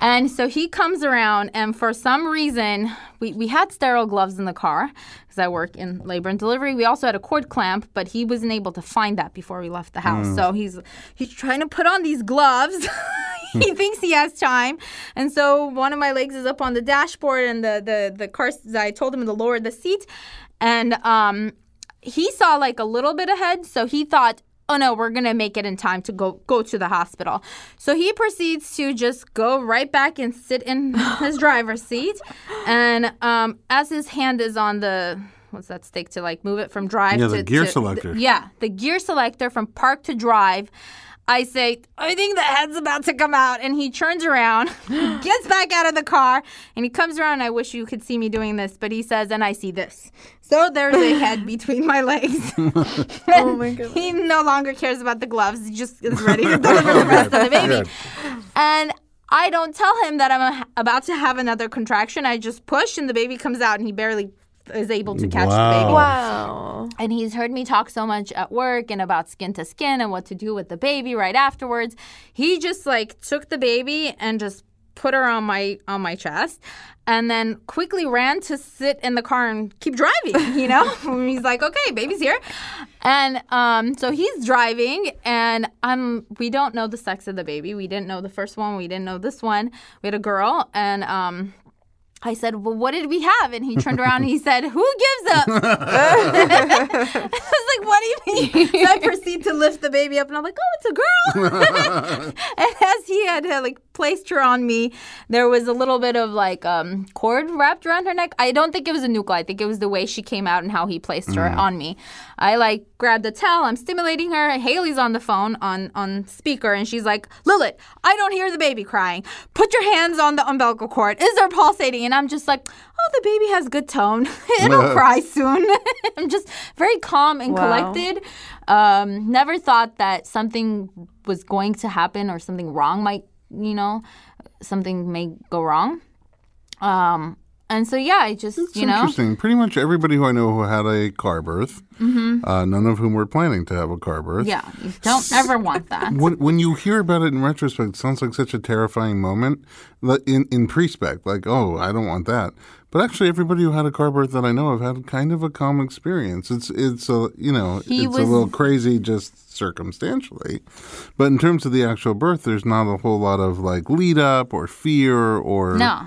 And so he comes around, and for some reason, we, we had sterile gloves in the car because I work in labor and delivery. We also had a cord clamp, but he wasn't able to find that before we left the house. So he's he's trying to put on these gloves. he thinks he has time, and so one of my legs is up on the dashboard, and the the the car. I told him to lower the seat, and um he saw like a little bit ahead, so he thought, "Oh no, we're gonna make it in time to go go to the hospital." So he proceeds to just go right back and sit in his driver's seat, and um, as his hand is on the what's that stick to like move it from drive Yeah, to the gear to- selector. yeah, the gear selector from park to drive. I say, I think the head's about to come out. And he turns around, gets back out of the car, and he comes around. And I wish you could see me doing this, but he says, and I see this. So there's a head between my legs. oh my goodness. He no longer cares about the gloves. He just is ready to deliver the rest of the baby. And I don't tell him that I'm a- about to have another contraction. I just push, and the baby comes out, and he barely is able to catch the baby Wow. and he's heard me talk so much at work and about skin to skin and what to do with the baby right afterwards he just like took the baby and just put her on my on my chest and then quickly ran to sit in the car and keep driving you know he's like okay baby's here and um so he's driving and i'm we don't know the sex of the baby we didn't know the first one we didn't know this one we had a girl and um I said, Well, what did we have? And he turned around and he said, Who gives up? I was like, What do you mean? So I proceed to lift the baby up and I'm like, Oh, it's a girl. and as he had uh, like placed her on me, there was a little bit of like um, cord wrapped around her neck. I don't think it was a nuchal. I think it was the way she came out and how he placed her on me. I like grabbed the towel. I'm stimulating her. Haley's on the phone on on speaker and she's like, Lilith, I don't hear the baby crying. Put your hands on the umbilical cord. Is there pulsating? And I'm just like, oh, the baby has good tone. It'll cry soon. I'm just very calm and Wow. collected. Um, never thought that something was going to happen or something wrong might, you know, something may go wrong. Um, and so yeah, I just It's you know interesting. Pretty much everybody who I know who had a car birth, uh, none of whom were planning to have a car birth. Mm-hmm. yeah, you don't ever want that. When, when you hear about it in retrospect, it sounds like such a terrifying moment. In in pre-spec, like, oh, I don't want that. But actually, everybody who had a car birth that I know of had kind of a calm experience. It's it's a you know He it's a little crazy just circumstantially, but in terms of the actual birth, there's not a whole lot of like lead up or fear or No.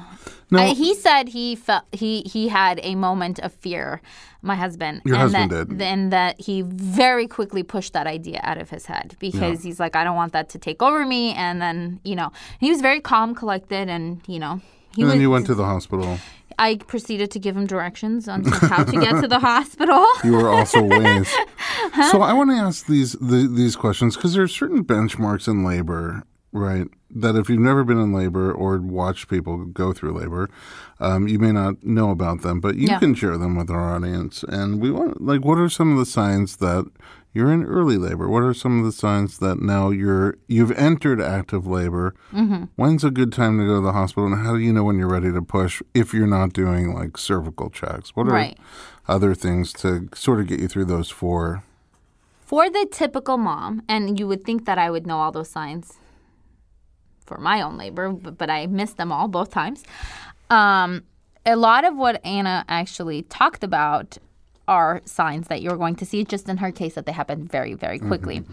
No. Uh, he said he felt he he had a moment of fear. My husband, Your and husband that, did. and that he very quickly pushed that idea out of his head because he's like, I don't want that to take over me. And then you know, he was very calm, collected, and you know, he And was. then you went to the hospital. I proceeded to give him directions on how to get to the hospital. You were also Waze. So I want to ask these the, these questions because there are certain benchmarks in labor, right? That if you've never been in labor or watched people go through labor, um, you may not know about them, but you Yeah. can share them with our audience. And we want, like, what are some of the signs that you're in early labor. What are some of the signs that now you're you've entered active labor? Mm-hmm. When's a good time to go to the hospital, and how do you know when you're ready to push if you're not doing like cervical checks? What are Right. other things to sort of get you through those four? For the typical mom, and you would think that I would know all those signs for my own labor, but, but I missed them all both times. Um, a lot of what Anna actually talked about are signs that you're going to see, just in her case that they happen very, very mm-hmm. quickly.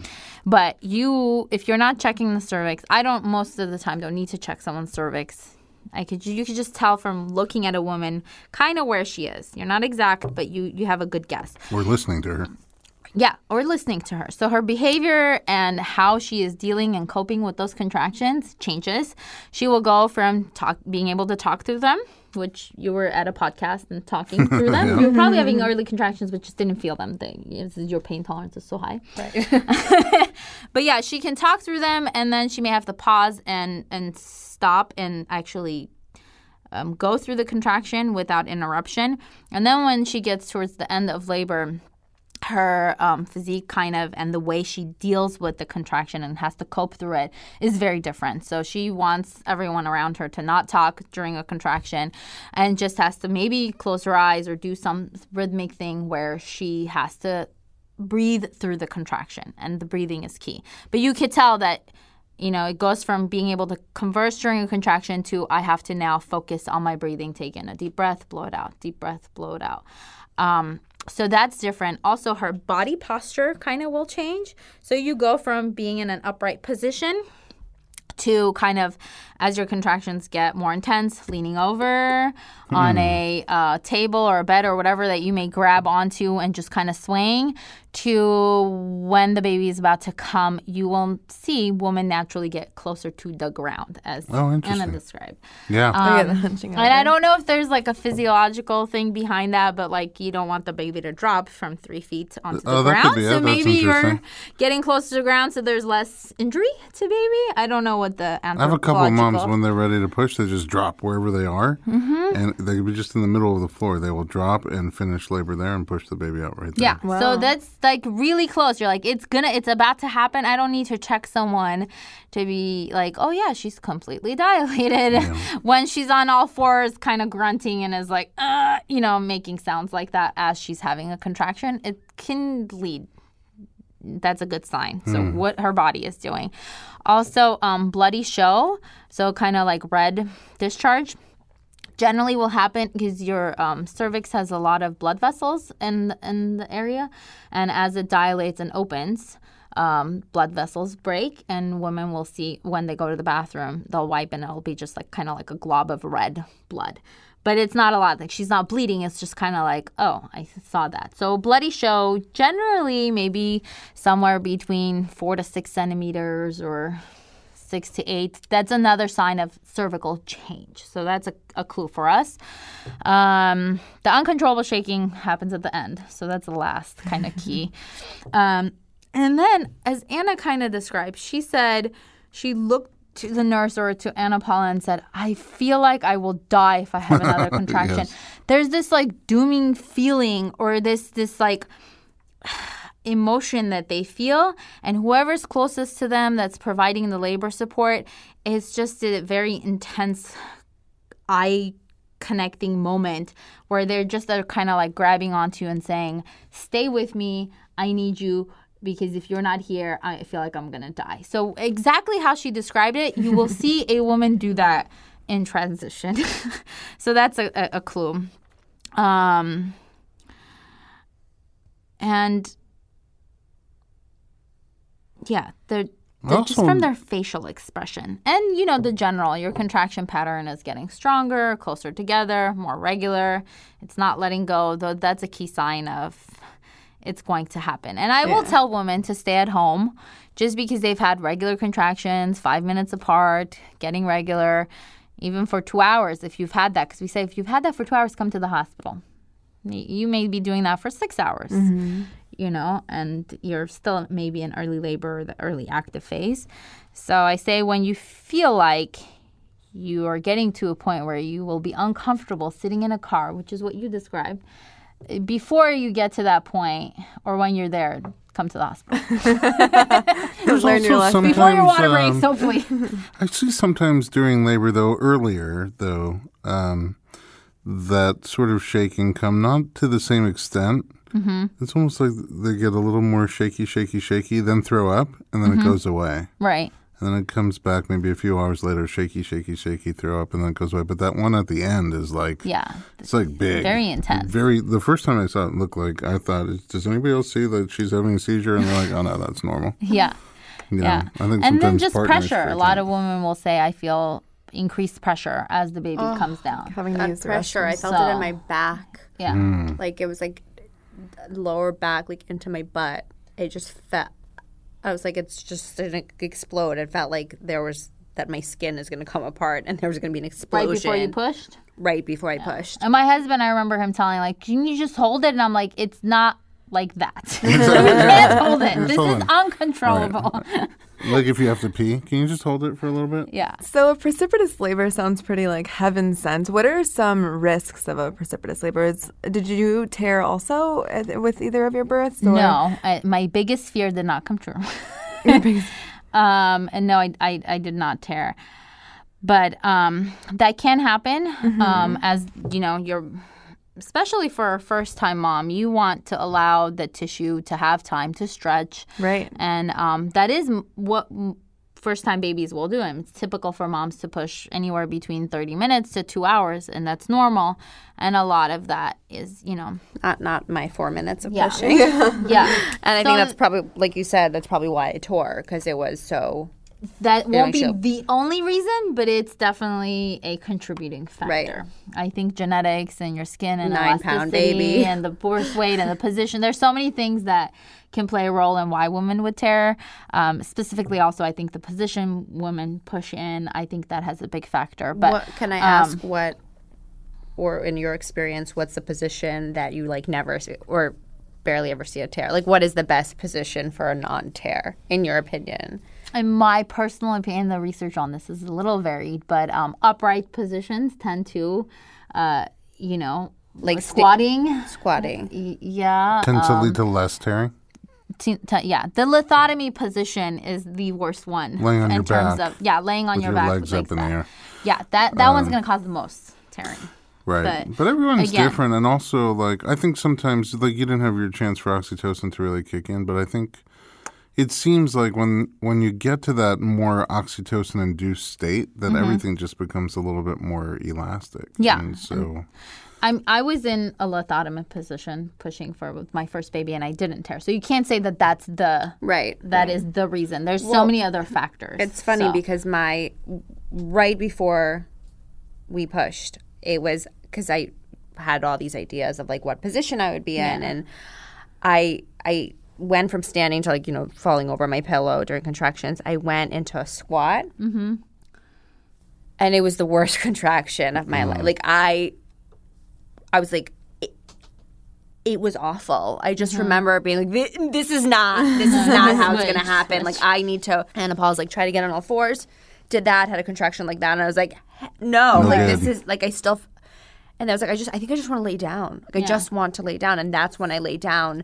But you, if you're not checking the cervix, I don't most of the time don't need to check someone's cervix. I could you could just tell from looking at a woman kind of where she is. You're not exact, but you you have a good guess. We're listening to her. Yeah, or listening to her. So her behavior and how she is dealing and coping with those contractions changes. She will go from talk being able to talk through them, which you were at a podcast and talking through them. You were probably having early contractions, but just didn't feel them. They, this is- your pain tolerance is so high. Right. but yeah, she can talk through them, and then she may have to pause and and stop and actually um, go through the contraction without interruption. And then when she gets towards the end of labor, her um, physique kind of and the way she deals with the contraction and has to cope through it is very different. So she wants everyone around her to not talk during a contraction and just has to maybe close her eyes or do some rhythmic thing where she has to breathe through the contraction and the breathing is key. But you could tell that you know, it goes from being able to converse during a contraction to I have to now focus on my breathing, take in a deep breath, blow it out, deep breath, blow it out. Um, so that's different. Also, her body posture kind of will change. So you go from being in an upright position to kind of as your contractions get more intense, leaning over on a uh, table or a bed or whatever that you may grab onto and just kind of swaying to when the baby is about to come, you will see woman naturally get closer to the ground, as Oh, Anna described. Yeah. I get the hunching And I don't know if there's like a physiological thing behind that, but like you don't want the baby to drop from three feet onto the Oh, ground. be it. So maybe you're getting closer to the ground so there's less injury to baby. I don't know what the I have a couple of moms when they're ready to push, they just drop wherever they are, Mm-hmm. and they could be just in the middle of the floor. They will drop and finish labor there and push the baby out right there. Yeah. So that's like really close. You're like, it's gonna, it's about to happen. I don't need to check someone to be like, oh yeah, she's completely dilated. when she's on all fours, kind of grunting and is like, uh, you know, making sounds like that as she's having a contraction, it can lead. That's a good sign. So what her body is doing. Also, um, bloody show. So kind of like red discharge generally will happen because your um, cervix has a lot of blood vessels in in the area, and as it dilates and opens, um, blood vessels break, and women will see when they go to the bathroom, they'll wipe, and it'll be just like kind of like a glob of red blood. But it's not a lot. Like she's not bleeding. It's just kind of like, oh, I saw that. So bloody show generally maybe somewhere between four to six centimeters or six to eight. That's another sign of cervical change. So that's a, a clue for us. Um, the uncontrollable shaking happens at the end. So that's the last kind of key. Um, and then, as Anna kind of described, she said she looked to the nurse or to Anna Paula and said, I feel like I will die if I have another contraction. Yes. There's this like dooming feeling or this, this like, emotion that they feel and whoever's closest to them that's providing the labor support is just a very intense eye connecting moment where they're just uh, kind of like grabbing onto and saying stay with me i need you because if you're not here i feel like i'm gonna die. So exactly how she described it you will see a woman do that in transition. So that's a, a, a clue. Um and yeah, they're, they're just from their facial expression. And, you know, the general, your contraction pattern is getting stronger, closer together, more regular. It's not letting go, though that's a key sign of it's going to happen. And I will tell women to stay at home just because they've had regular contractions, five minutes apart, getting regular, even for two hours if you've had that. Because we say if you've had that for two hours, come to the hospital. You may be doing that for six hours mm-hmm. You know, and you're still maybe in early labor, the early active phase. So I say when you feel like you are getting to a point where you will be uncomfortable sitting in a car, which is what you described, before you get to that point or when you're there, come to the hospital. There's Learn your lesson. Before your sometimes, water um, breaks, hopefully. I see sometimes during labor, though, earlier, though, um, that sort of shaking come not to the same extent. Mm-hmm. It's almost like they get a little more shaky, shaky, shaky, then throw up, and then it goes away. right. And then it comes back maybe a few hours later, shaky, shaky, shaky, throw up, and then it goes away. But that one at the end is like, Yeah. it's like big. Very intense. Very. The first time I saw it, it looked like I thought, does anybody else see that she's having a seizure? And they're like, oh no, that's normal. Yeah. You know, Yeah. I think and then sometimes just pressure. A lot of women will say, I feel increased pressure as the baby comes down. Having That the pressure, I restroom. felt it in my back. Yeah. Mm. Like it was like lower back, like into my butt. It just felt. I was like, it's just going to explode. It felt like there was that my skin is going to come apart and there was going to be an explosion. Right explosion before you pushed. right before I pushed. And my husband, I remember him telling, like, can you just hold it? And I'm like, it's not like that. you can't hold it. This hold is it. uncontrollable. Like if you have to pee, can you just hold it for a little bit? yeah. So a precipitous labor sounds pretty like heaven sent. What are some risks of a precipitous labor? Is, did you tear also with either of your births? Or? No, I, my biggest fear did not come true. um, and no, I, I, I did not tear. But um, that can happen. Um, as you know, you're especially for a first time mom, you want to allow the tissue to have time to stretch. Right. And um, that is what first time babies will do. And it's typical for moms to push anywhere between 30 minutes to two hours, and that's normal. And a lot of that is, you know, Not not my four minutes of Yeah. pushing. Yeah. And. I So- think that's probably, like you said, that's probably why I tore because it was so. That won't be the only reason, but it's definitely a contributing factor. Right. I think genetics and your skin and Nine-pound elasticity baby. and the birth weight and the position. There's so many things that can play a role in why women would tear. Um, specifically, also, I think the position women push in. I think that has a big factor. But what can I um, ask? What, or in your experience, what's the position that you like never or barely ever see a tear? Like, what is the best position for a non-tear, in your opinion? In my personal opinion, the research on this is a little varied, but um, upright positions tend to, uh, you know, Like sta- squatting. Squatting. y- yeah. Tend to um, lead to less tearing. t- t- yeah, the lithotomy position is the worst one. Laying on in your terms back of yeah, laying on with your, your back legs with up in the air. Um, Yeah, that that one's gonna cause the most tearing. Right. But, But, everyone's again- different. And also, like, I think sometimes, like, you didn't have your chance for oxytocin to really kick in. But I think it seems like when when you get to that more oxytocin induced state, that everything just becomes a little bit more elastic. Mm-hmm. Yeah. And so, I'm I was in a lithotomy position pushing for with my first baby and I didn't tear. So you can't say that that's the Right. that is the reason. There's so many other factors. It's funny So- because my right before we pushed, it was because I had all these ideas of like what position I would be in, and I I went from standing to like you know falling over my pillow during contractions. I went into a squat, mm-hmm. and it was the worst contraction of my life. Like I, I was like. It, it was awful. I just remember being like, "This, this is not, this is not how it's gonna happen." Like, I need to. Anna Paul's like, try to get on all fours. Did that, had a contraction like that, and I was like, "He- no, like good. this is like I still. f- And I was like, I just, I think I just want to lay down. Like, I just want to lay down, and that's when I lay down.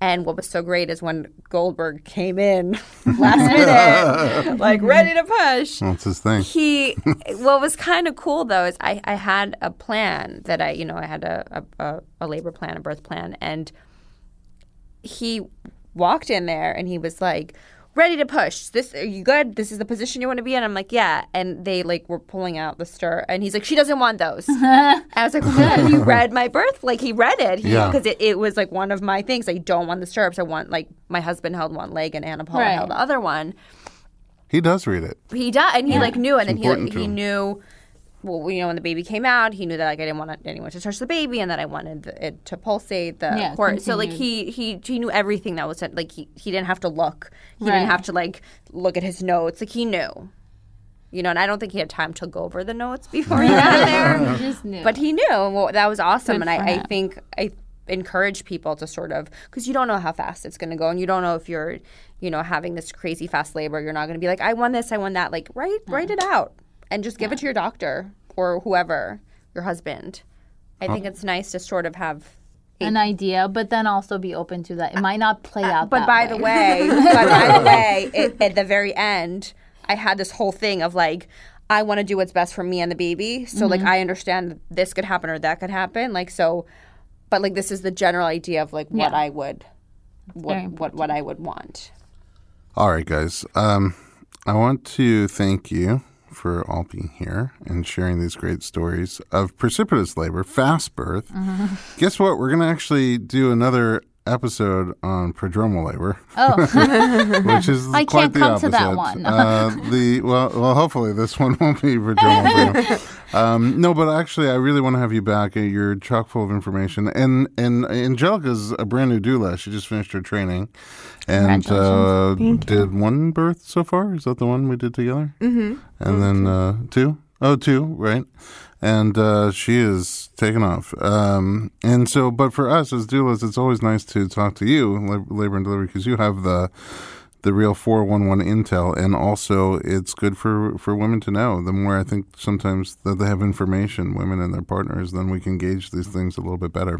And what was so great is when Goldberg came in last minute, like ready to push that's his thing. he what was kind of cool though is I, I had a plan that I you know I had a, a, a, a labor plan a birth plan and he walked in there and he was like ready to push. This are you good? This is the position you want to be in? I'm like yeah. And they like were pulling out the stir and he's like she doesn't want those. And I was like well, read my birth like he read it. Yeah. because it, it was like one of my things. I don't want the stirrups. I want like my husband held one leg and Anna Paula Right. held the other one. He does read it. he does, and he like knew, and then he like, he knew. Well, you know, when the baby came out, he knew that like I didn't want anyone to touch the baby, and that I wanted it to pulsate the Yeah, cord. So like he he he knew everything that was like he he didn't have to look. He Right. didn't have to like look at his notes. Like he knew, you know. And I don't think he had time to go over the notes before he got there. just knew. But he knew. Well, that was awesome, Good and I, I think I encourage people to sort of because you don't know how fast it's going to go, and you don't know if you're, you know, having this crazy fast labor. You're not going to be like, I won this, I won that. Like, write write it out and just give it to your doctor or whoever, your husband. I think uh-huh. it's nice to sort of have an idea, but then also be open to that. It might not play out. But that by the way, but by the way, it, at the very end, I had this whole thing of like, I want to do what's best for me and the baby. So like, I understand this could happen or that could happen. Like so, but like this is the general idea of like what Yeah. I would, what what what I would want. All right, guys. Um, I want to thank you for all being here and sharing these great stories of precipitous labor, fast birth. Mm-hmm. Guess what? We're going to actually do another episode on prodromal labor, oh, which is I quite can't the come opposite. to that one. uh, the well, well, hopefully this one won't be prodromal. labor. Um, no, but actually, I really want to have you back. You're chock full of information, and and Angelica's a brand new doula. She just finished her training, and uh, did one birth so far. Is that the one we did together? Mm-hmm. And then uh, two. Oh, two, right? And uh, she is taken off. Um, and so, but for us as doulas, it's always nice to talk to you, labor and delivery, because you have the the real 411 intel and also it's good for for women to know the more i think sometimes that they have information women and their partners then we can gauge these things a little bit better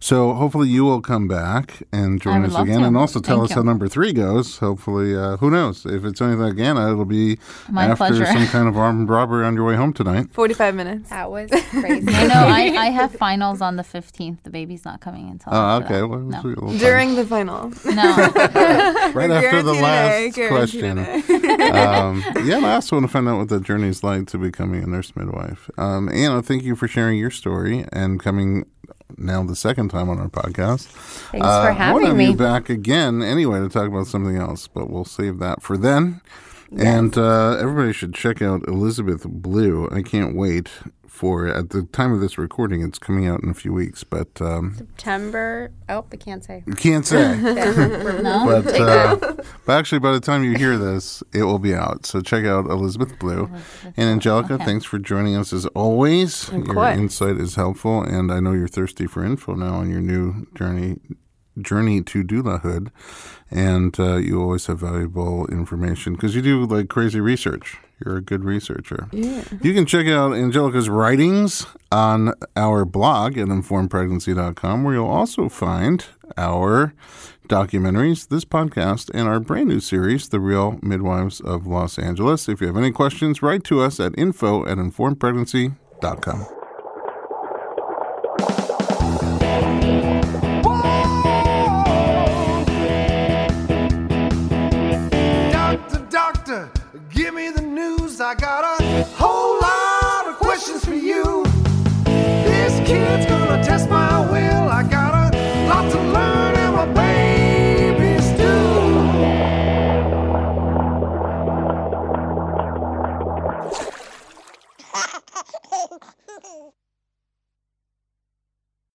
so hopefully you will come back and join us again to. and also tell Thank us you. how number three goes hopefully uh, who knows if it's anything like anna it'll be My after pleasure. some kind of armed robbery on your way home tonight 45 minutes. That was crazy. I know. I, I have finals on the fifteenth. The baby's not coming until. oh okay well, No. we'll see a little time. During the final. no. right after the Guaranteed last today, guaranteed question. um, yeah, and I also want to find out what the journey is like to becoming a nurse midwife. Um, Anna, thank you for sharing your story and coming now the second time on our podcast. Thanks Uh, for I want to having have me. you back again anyway to talk about something else, but we'll save that for then. And uh, everybody should check out Elizabeth Blue. I can't wait for at the time of this recording. It's coming out in a few weeks, but um, September. Oh, I can't say. You can't say. No. But, uh, but actually, by the time you hear this, it will be out. So check out Elizabeth Blue. And Angelica, thanks for joining us as always. Your course. insight is helpful, and I know you're thirsty for info now on your new journey journey to doulahood. And uh, you always have valuable information because you do like crazy research. You're a good researcher. Yeah. You can check out Angelica's writings on our blog at informedpregnancy.com, where you'll also find our documentaries, this podcast, and our brand new series, The Real Midwives of Los Angeles. If you have any questions, write to us at info at informedpregnancy.com.